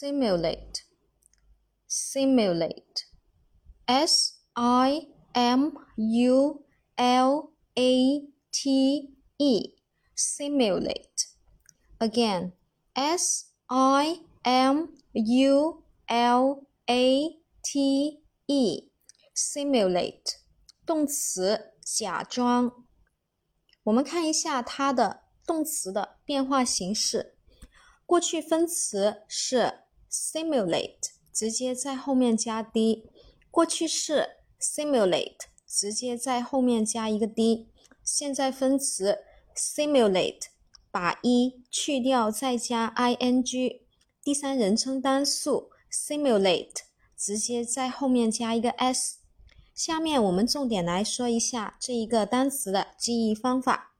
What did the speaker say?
simulate, simulate, S I M U L A T E, simulate. Again, S I M U L A T E, simulate，动词，假装。我们看一下它的动词的变化形式。过去分词是 simulate，直接在后面加 d；过去式 simulate，直接在后面加一个 d。现在分词 simulate，把一去掉，再加 ing。第三人称单数 simulate，直接在后面加一个 s。下面我们重点来说一下这一个单词的记忆方法。